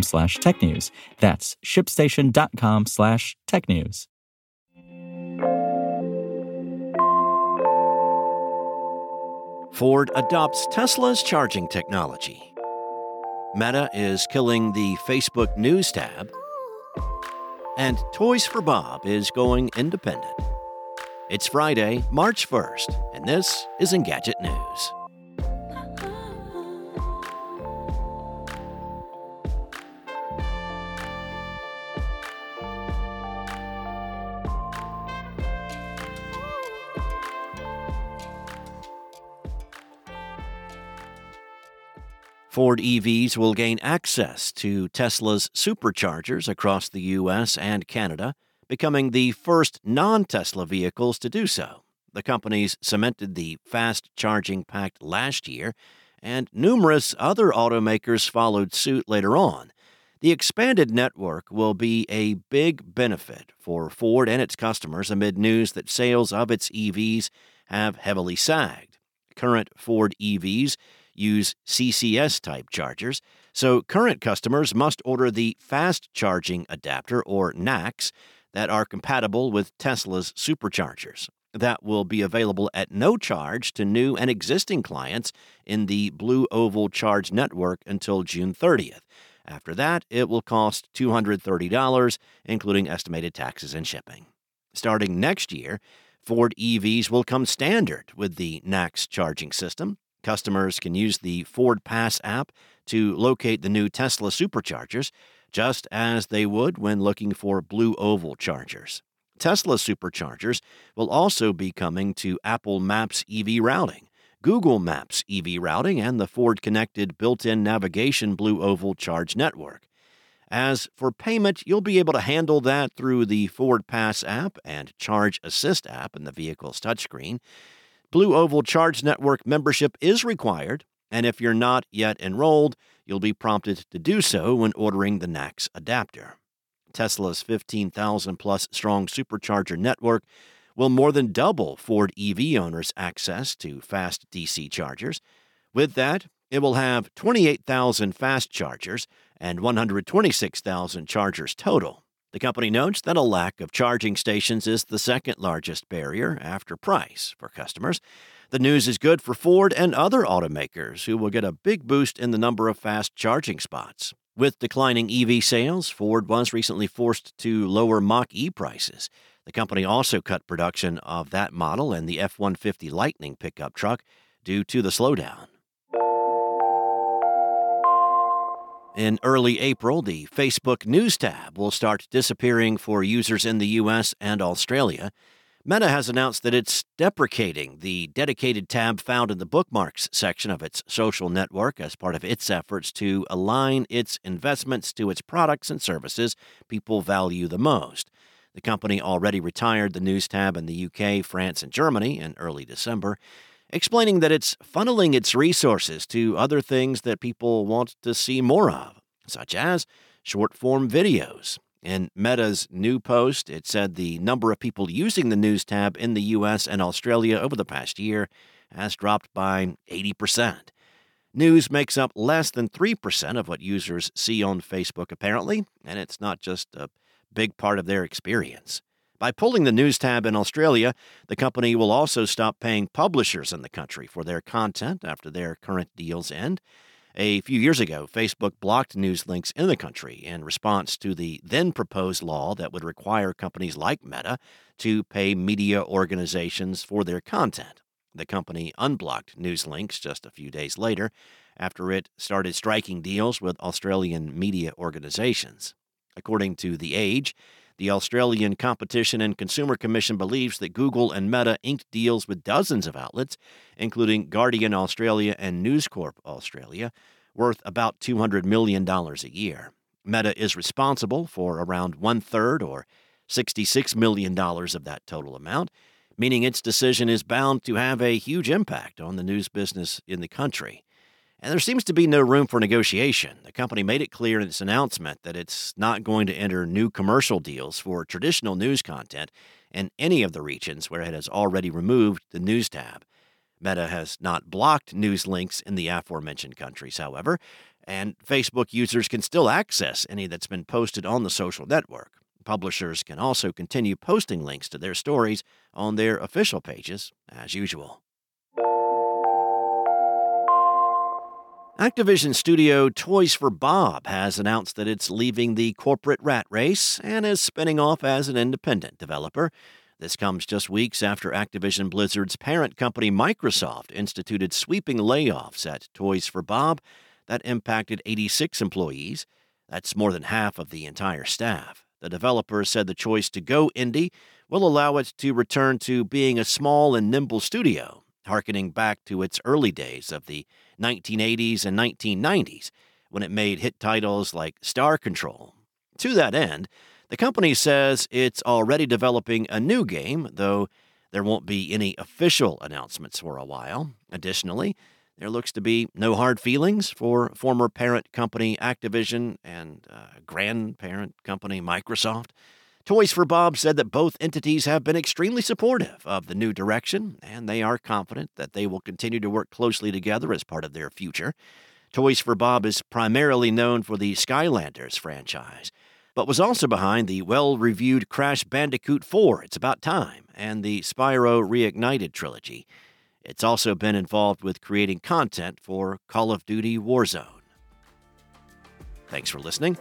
slash technews. That's shipstation.com slash technews. Ford adopts Tesla's charging technology. Meta is killing the Facebook News tab. And Toys for Bob is going independent. It's Friday, March 1st, and this is Engadget News. Ford EVs will gain access to Tesla's superchargers across the U.S. and Canada, becoming the first non Tesla vehicles to do so. The companies cemented the fast charging pact last year, and numerous other automakers followed suit later on. The expanded network will be a big benefit for Ford and its customers amid news that sales of its EVs have heavily sagged. Current Ford EVs use CCS type chargers, so current customers must order the fast charging adapter or NACS that are compatible with Tesla's superchargers. That will be available at no charge to new and existing clients in the Blue Oval Charge network until June 30th. After that, it will cost $230, including estimated taxes and shipping. Starting next year, Ford EVs will come standard with the NACS charging system. Customers can use the Ford Pass app to locate the new Tesla superchargers, just as they would when looking for Blue Oval chargers. Tesla superchargers will also be coming to Apple Maps EV routing, Google Maps EV routing, and the Ford connected built in navigation Blue Oval charge network. As for payment, you'll be able to handle that through the Ford Pass app and Charge Assist app in the vehicle's touchscreen. Blue Oval Charge Network membership is required, and if you're not yet enrolled, you'll be prompted to do so when ordering the NACS adapter. Tesla's 15,000 plus strong supercharger network will more than double Ford EV owners' access to fast DC chargers. With that, it will have 28,000 fast chargers and 126,000 chargers total. The company notes that a lack of charging stations is the second largest barrier after price for customers. The news is good for Ford and other automakers who will get a big boost in the number of fast charging spots. With declining EV sales, Ford was recently forced to lower Mach E prices. The company also cut production of that model and the F 150 Lightning pickup truck due to the slowdown. In early April, the Facebook News tab will start disappearing for users in the US and Australia. Meta has announced that it's deprecating the dedicated tab found in the bookmarks section of its social network as part of its efforts to align its investments to its products and services people value the most. The company already retired the news tab in the UK, France, and Germany in early December explaining that it's funneling its resources to other things that people want to see more of, such as short form videos. In Meta's new post, it said the number of people using the News tab in the US and Australia over the past year has dropped by 80%. News makes up less than 3% of what users see on Facebook, apparently, and it's not just a big part of their experience. By pulling the news tab in Australia, the company will also stop paying publishers in the country for their content after their current deals end. A few years ago, Facebook blocked news links in the country in response to the then proposed law that would require companies like Meta to pay media organizations for their content. The company unblocked news links just a few days later after it started striking deals with Australian media organizations. According to The Age, The Australian Competition and Consumer Commission believes that Google and Meta inked deals with dozens of outlets, including Guardian Australia and News Corp Australia, worth about $200 million a year. Meta is responsible for around one third or $66 million of that total amount, meaning its decision is bound to have a huge impact on the news business in the country. And there seems to be no room for negotiation. The company made it clear in its announcement that it's not going to enter new commercial deals for traditional news content in any of the regions where it has already removed the news tab. Meta has not blocked news links in the aforementioned countries, however, and Facebook users can still access any that's been posted on the social network. Publishers can also continue posting links to their stories on their official pages as usual. Activision studio Toys for Bob has announced that it's leaving the corporate rat race and is spinning off as an independent developer. This comes just weeks after Activision Blizzard's parent company Microsoft instituted sweeping layoffs at Toys for Bob that impacted 86 employees. That's more than half of the entire staff. The developer said the choice to go indie will allow it to return to being a small and nimble studio, harkening back to its early days of the 1980s and 1990s when it made hit titles like Star Control. To that end, the company says it's already developing a new game, though there won't be any official announcements for a while. Additionally, there looks to be no hard feelings for former parent company Activision and uh, grandparent company Microsoft. Toys for Bob said that both entities have been extremely supportive of the new direction, and they are confident that they will continue to work closely together as part of their future. Toys for Bob is primarily known for the Skylanders franchise, but was also behind the well reviewed Crash Bandicoot 4 It's About Time and the Spyro Reignited trilogy. It's also been involved with creating content for Call of Duty Warzone. Thanks for listening.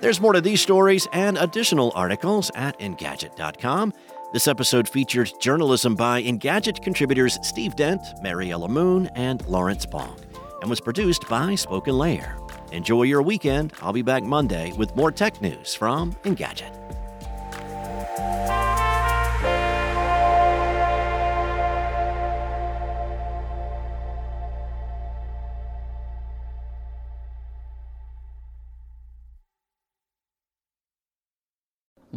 There's more to these stories and additional articles at Engadget.com. This episode featured journalism by Engadget contributors Steve Dent, Mariella Moon, and Lawrence Bonk, and was produced by Spoken Layer. Enjoy your weekend. I'll be back Monday with more tech news from Engadget.